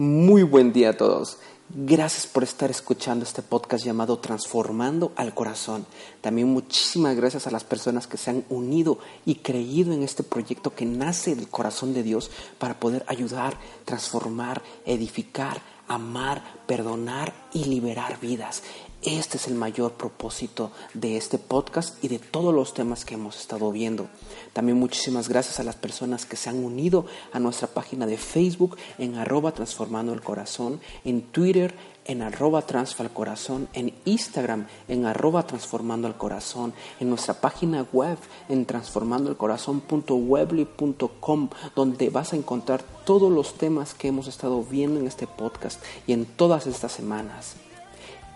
Muy buen día a todos. Gracias por estar escuchando este podcast llamado Transformando al Corazón. También muchísimas gracias a las personas que se han unido y creído en este proyecto que nace del corazón de Dios para poder ayudar, transformar, edificar, amar, perdonar y liberar vidas. Este es el mayor propósito de este podcast y de todos los temas que hemos estado viendo. También muchísimas gracias a las personas que se han unido a nuestra página de Facebook en arroba transformando el corazón, en Twitter en arroba corazón, en Instagram en arroba transformando el corazón, en nuestra página web en transformandoelcorazón.webly.com donde vas a encontrar todos los temas que hemos estado viendo en este podcast y en todas estas semanas.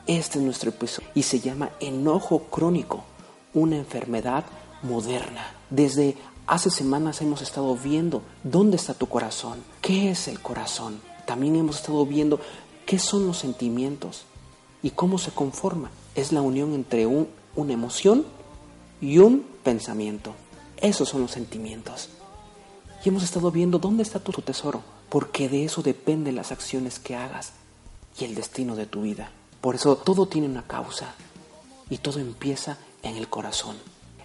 Este es nuestro episodio y se llama enojo crónico, una enfermedad moderna. Desde hace semanas hemos estado viendo dónde está tu corazón, qué es el corazón. También hemos estado viendo qué son los sentimientos y cómo se conforma. Es la unión entre un, una emoción y un pensamiento. Esos son los sentimientos. Y hemos estado viendo dónde está tu tesoro, porque de eso dependen las acciones que hagas y el destino de tu vida. Por eso todo tiene una causa y todo empieza en el corazón.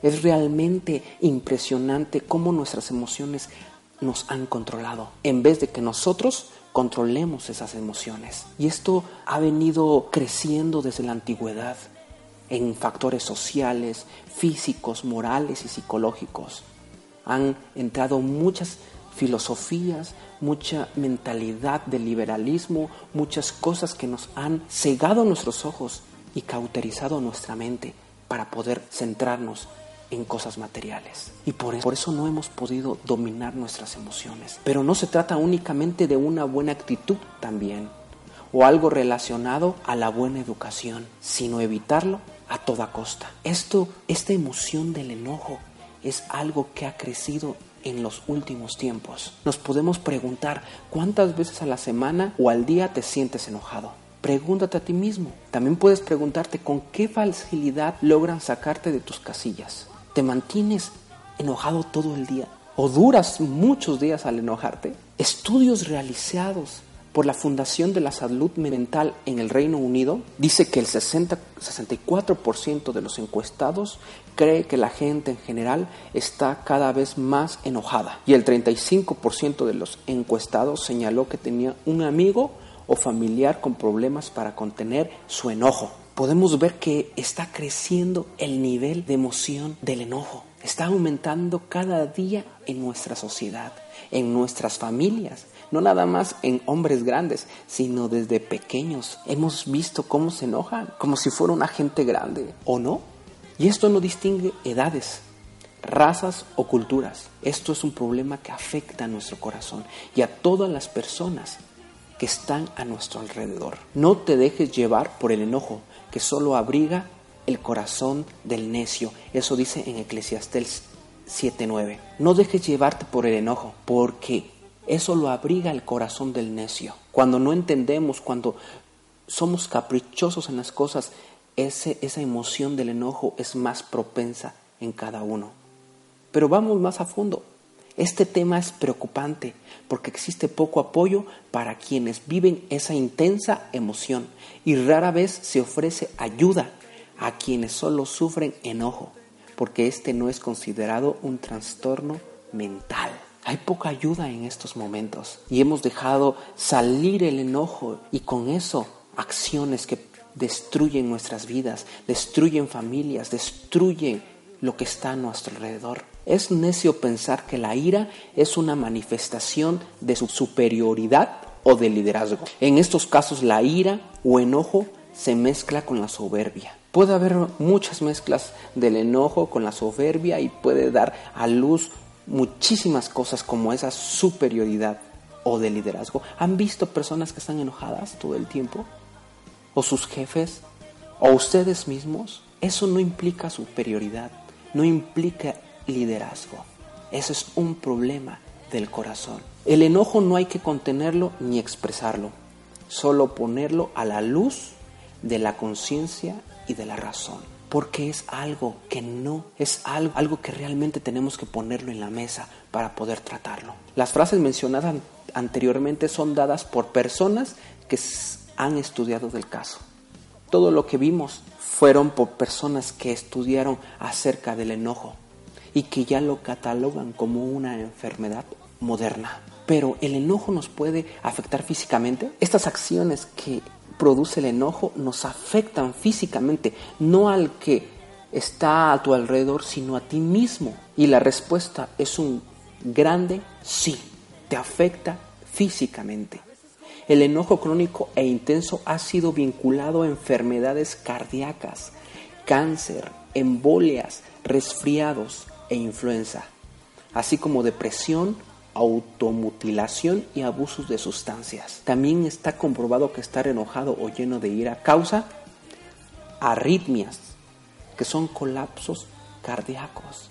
Es realmente impresionante cómo nuestras emociones nos han controlado, en vez de que nosotros controlemos esas emociones. Y esto ha venido creciendo desde la antigüedad en factores sociales, físicos, morales y psicológicos. Han entrado muchas filosofías, mucha mentalidad de liberalismo, muchas cosas que nos han cegado nuestros ojos y cauterizado nuestra mente para poder centrarnos en cosas materiales. Y por eso, por eso, no hemos podido dominar nuestras emociones. Pero no se trata únicamente de una buena actitud también, o algo relacionado a la buena educación, sino evitarlo a toda costa. Esto, esta emoción del enojo, es algo que ha crecido en los últimos tiempos. Nos podemos preguntar cuántas veces a la semana o al día te sientes enojado. Pregúntate a ti mismo. También puedes preguntarte con qué facilidad logran sacarte de tus casillas. ¿Te mantienes enojado todo el día? ¿O duras muchos días al enojarte? Estudios realizados por la Fundación de la Salud Mental en el Reino Unido dice que el 60, 64% de los encuestados cree que la gente en general está cada vez más enojada y el 35% de los encuestados señaló que tenía un amigo o familiar con problemas para contener su enojo. Podemos ver que está creciendo el nivel de emoción del enojo. Está aumentando cada día en nuestra sociedad, en nuestras familias, no nada más en hombres grandes, sino desde pequeños. Hemos visto cómo se enojan, como si fuera una gente grande, ¿o no? Y esto no distingue edades, razas o culturas. Esto es un problema que afecta a nuestro corazón y a todas las personas que están a nuestro alrededor. No te dejes llevar por el enojo, que solo abriga el corazón del necio. Eso dice en Eclesiastés 7:9. No dejes llevarte por el enojo, porque eso lo abriga el corazón del necio. Cuando no entendemos, cuando somos caprichosos en las cosas, esa emoción del enojo es más propensa en cada uno. Pero vamos más a fondo. Este tema es preocupante porque existe poco apoyo para quienes viven esa intensa emoción y rara vez se ofrece ayuda a quienes solo sufren enojo, porque este no es considerado un trastorno mental. Hay poca ayuda en estos momentos y hemos dejado salir el enojo y con eso acciones que destruyen nuestras vidas, destruyen familias, destruyen lo que está a nuestro alrededor. Es necio pensar que la ira es una manifestación de su superioridad o de liderazgo. En estos casos la ira o enojo se mezcla con la soberbia. Puede haber muchas mezclas del enojo con la soberbia y puede dar a luz muchísimas cosas como esa superioridad o de liderazgo. ¿Han visto personas que están enojadas todo el tiempo? ¿O sus jefes? ¿O ustedes mismos? Eso no implica superioridad, no implica liderazgo. Eso es un problema del corazón. El enojo no hay que contenerlo ni expresarlo, solo ponerlo a la luz de la conciencia y de la razón porque es algo que no, es algo, que realmente tenemos que ponerlo en la mesa para poder tratarlo. Las frases mencionadas anteriormente son dadas por personas que han estudiado del caso. Todo lo que vimos fueron por personas que estudiaron acerca del enojo y que ya lo catalogan como una enfermedad moderna. Pero el enojo nos puede afectar físicamente. Estas acciones que produce el enojo nos afectan físicamente, no al que está a tu alrededor, sino a ti mismo. Y la respuesta es un grande sí, te afecta físicamente. El enojo crónico e intenso ha sido vinculado a enfermedades cardíacas, cáncer, embolias, resfriados e influenza, así como depresión, automutilación y abusos de sustancias. También está comprobado que estar enojado o lleno de ira causa arritmias, que son colapsos cardíacos.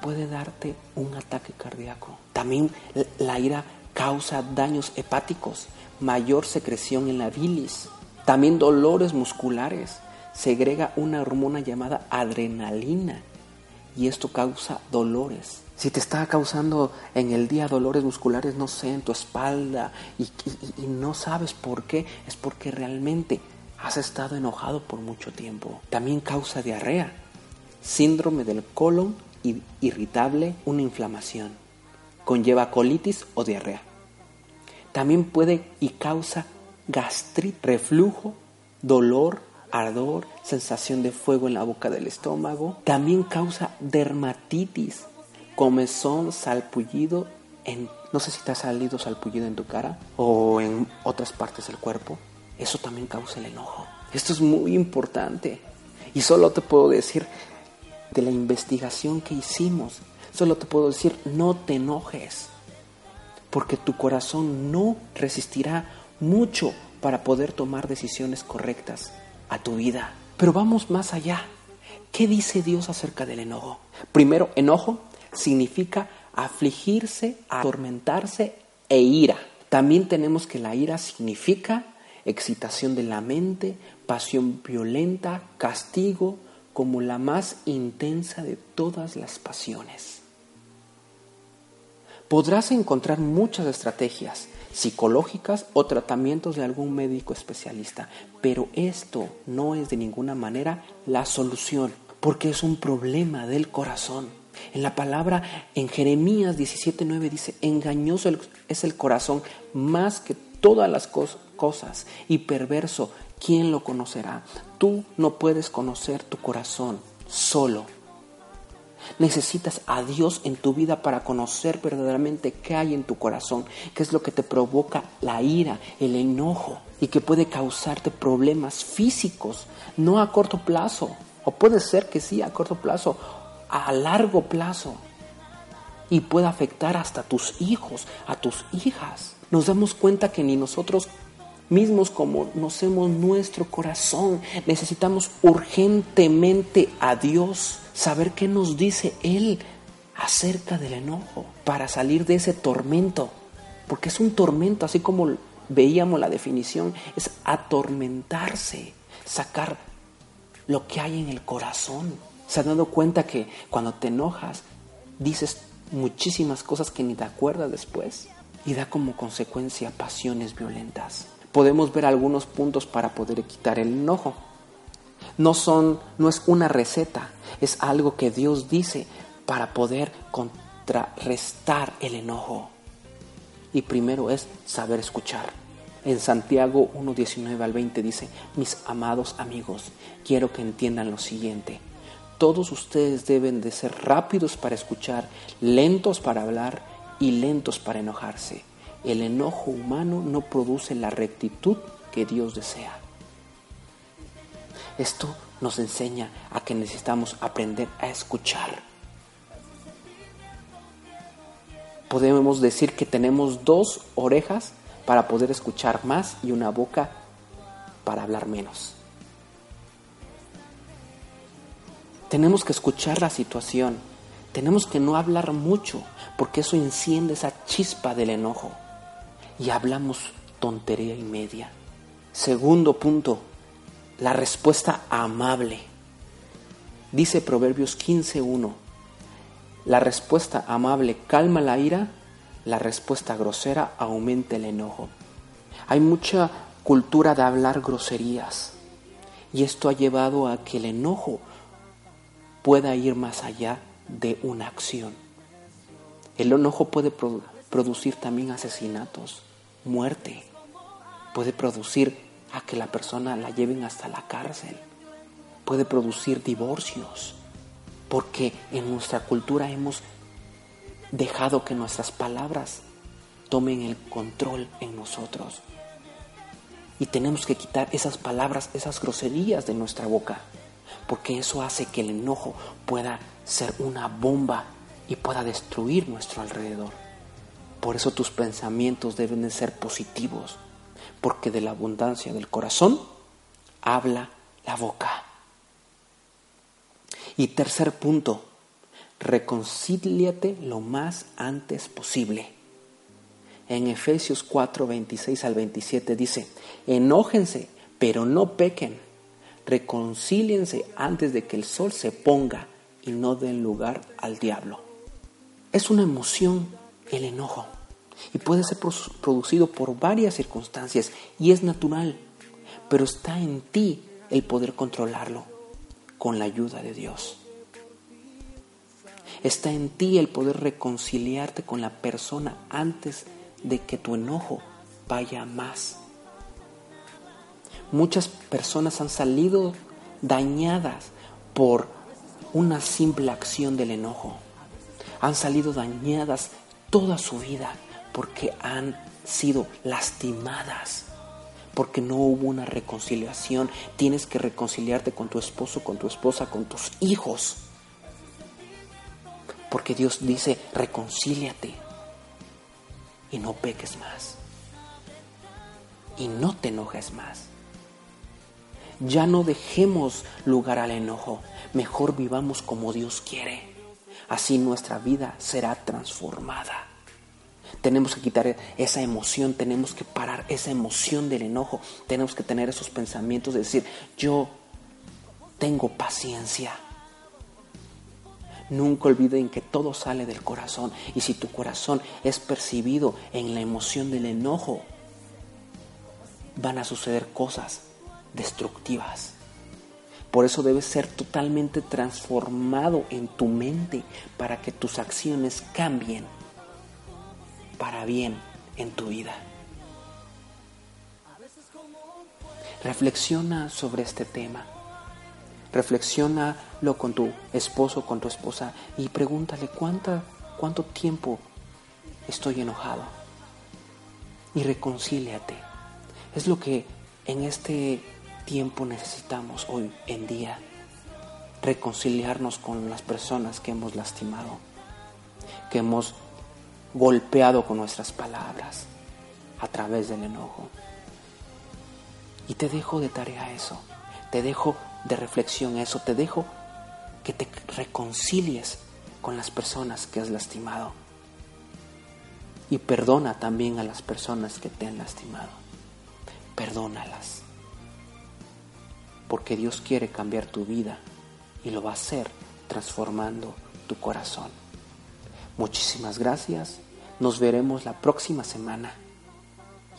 Puede darte un ataque cardíaco. También la ira causa daños hepáticos, mayor secreción en la bilis, también dolores musculares. Segrega una hormona llamada adrenalina y esto causa dolores si te está causando en el día dolores musculares, no sé, en tu espalda y, no sabes por qué, es porque realmente has estado enojado por mucho tiempo. También causa diarrea, síndrome del colon irritable, una inflamación. Conlleva colitis o diarrea. También puede y causa gastritis, reflujo, dolor, ardor, sensación de fuego en la boca del estómago. También causa dermatitis, comezón, salpullido, en, no sé si te ha salido salpullido en tu cara o en otras partes del cuerpo, eso también causa el enojo. Esto es muy importante y solo te puedo decir de la investigación que hicimos, solo te puedo decir no te enojes, porque tu corazón no resistirá mucho para poder tomar decisiones correctas a tu vida. Pero vamos más allá. ¿Qué dice Dios acerca del enojo? Primero, enojo significa afligirse, atormentarse e ira. También tenemos que la ira significa excitación de la mente, pasión violenta, castigo, como la más intensa de todas las pasiones. Podrás encontrar muchas estrategias psicológicas o tratamientos de algún médico especialista, pero esto no es de ninguna manera la solución, porque es un problema del corazón. En la palabra, en Jeremías 17:9 dice, engañoso es el corazón más que todas las cosas y perverso, ¿quién lo conocerá? Tú no puedes conocer tu corazón solo. Necesitas a Dios en tu vida para conocer verdaderamente qué hay en tu corazón, qué es lo que te provoca la ira, el enojo y que puede causarte problemas físicos, no a corto plazo, o puede ser que sí a corto plazo, a largo plazo y puede afectar hasta tus hijos, a tus hijas. Nos damos cuenta que ni nosotros mismos conocemos nuestro corazón. Necesitamos urgentemente a Dios, saber qué nos dice Él acerca del enojo para salir de ese tormento. Porque es un tormento, así como veíamos la definición, es atormentarse, sacar lo que hay en el corazón. ¿Se han dado cuenta que cuando te enojas dices muchísimas cosas que ni te acuerdas después? Y da como consecuencia pasiones violentas. Podemos ver algunos puntos para poder quitar el enojo. No son, no es una receta, es algo que Dios dice para poder contrarrestar el enojo. Y primero es saber escuchar. En Santiago 1.19 al 20 dice, mis amados amigos, quiero que entiendan lo siguiente todos ustedes deben de ser rápidos para escuchar, lentos para hablar y lentos para enojarse. El enojo humano no produce la rectitud que Dios desea. Esto nos enseña a que necesitamos aprender a escuchar. Podemos decir que tenemos dos orejas para poder escuchar más y una boca para hablar menos. Tenemos que escuchar la situación. Tenemos que no hablar mucho porque eso enciende esa chispa del enojo. Y hablamos tontería y media. Segundo punto, la respuesta amable. Dice Proverbios 15.1, la respuesta amable calma la ira, la respuesta grosera aumenta el enojo. Hay mucha cultura de hablar groserías y esto ha llevado a que el enojo pueda ir más allá de una acción. El enojo puede producir también asesinatos, muerte, puede producir a que la persona la lleven hasta la cárcel, puede producir divorcios, porque en nuestra cultura hemos dejado que nuestras palabras tomen el control en nosotros. Y tenemos que quitar esas palabras, esas groserías de nuestra boca, porque eso hace que el enojo pueda ser una bomba y pueda destruir nuestro alrededor. Por eso tus pensamientos deben de ser positivos, porque de la abundancia del corazón habla la boca. Y tercer punto, reconcíliate lo más antes posible. En Efesios 4, 26 al 27 dice, enójense, pero no pequen. Reconcíliense antes de que el sol se ponga y no den lugar al diablo. Es una emoción el enojo y puede ser producido por varias circunstancias y es natural, pero está en ti el poder controlarlo con la ayuda de Dios. Está en ti el poder reconciliarte con la persona antes de que tu enojo vaya más. Muchas personas han salido dañadas por una simple acción del enojo. Han salido dañadas toda su vida porque han sido lastimadas, porque no hubo una reconciliación. Tienes que reconciliarte con tu esposo, con tu esposa, con tus hijos. Porque Dios dice, reconcíliate y no peques más. Y no te enojes más. Ya no dejemos lugar al enojo, mejor vivamos como Dios quiere. Así nuestra vida será transformada. Tenemos que quitar esa emoción, tenemos que parar esa emoción del enojo, tenemos que tener esos pensamientos de decir, yo tengo paciencia Nunca olviden que todo sale del corazón y si tu corazón es percibido en la emoción del enojo, van a suceder cosas destructivas. Por eso debes ser totalmente transformado en tu mente para que tus acciones cambien para bien en tu vida. Reflexiona sobre este tema. Reflexiónalo con tu esposo, con tu esposa y pregúntale cuánta, cuánto tiempo estoy enojado. Y reconcíliate. Es lo que en este tiempo necesitamos hoy en día. Reconciliarnos con las personas que hemos lastimado, que hemos golpeado con nuestras palabras a través del enojo. Y te dejo de tarea eso. Te dejo de reflexión eso. Te dejo que te reconcilies con las personas que has lastimado. Y perdona también a las personas que te han lastimado. Perdónalas. Porque Dios quiere cambiar tu vida y lo va a hacer transformando tu corazón. Muchísimas gracias. Nos veremos la próxima semana.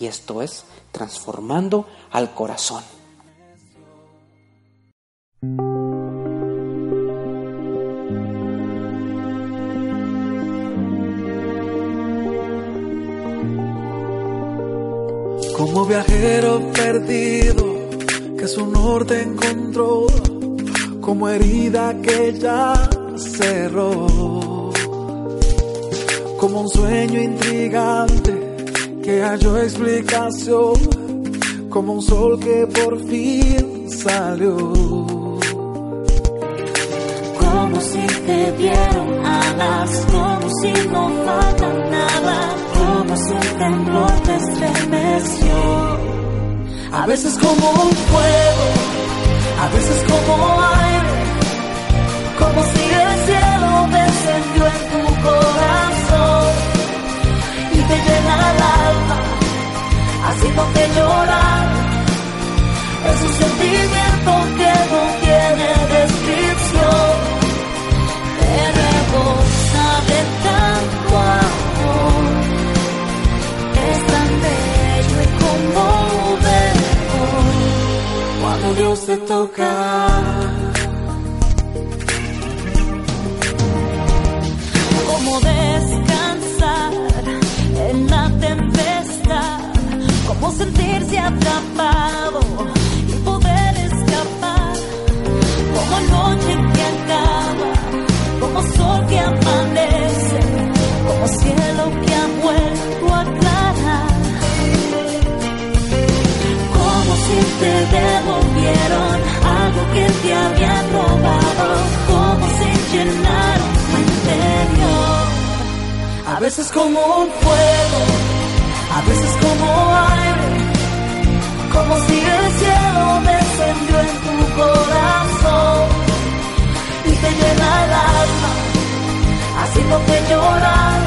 Y esto es transformando al corazón. Como viajero perdido que su norte encontró, como herida que ya cerró, como un sueño intrigante que halló explicación, como un sol que por fin salió si te dieron alas, como si no falta nada, como si un temblor te estremeció. A veces como un fuego, a veces como aire, como si el cielo descendió en tu corazón y te llena Cuando Dios te toca. Como descansar en la tempestad, como sentirse atrapado y poder escapar, como noche que acaba, como sol que amanece, como cielo que ha vuelto a aclarar, como si te devolvieron que te habían robado, como si llenaron tu interior. A veces como un fuego, a veces como aire, como si el cielo descendió en tu corazón y te llena el alma, haciéndote llorar.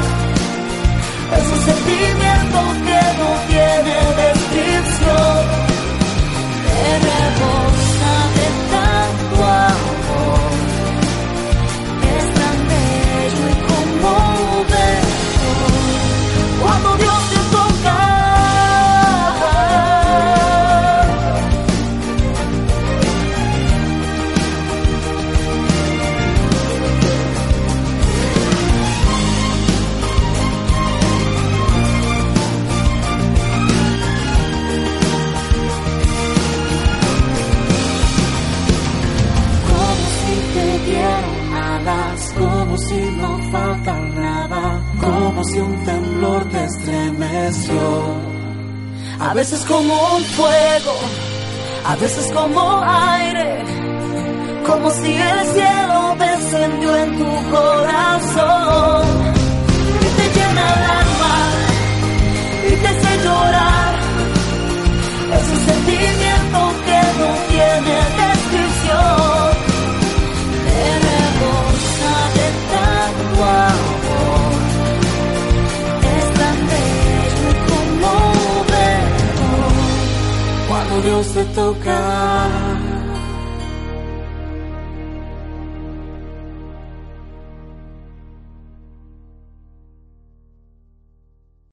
Es un sentimiento que no tiene descripción, veces como un fuego, a veces como aire, como si el cielo descendió en tu corazón y conmovedor.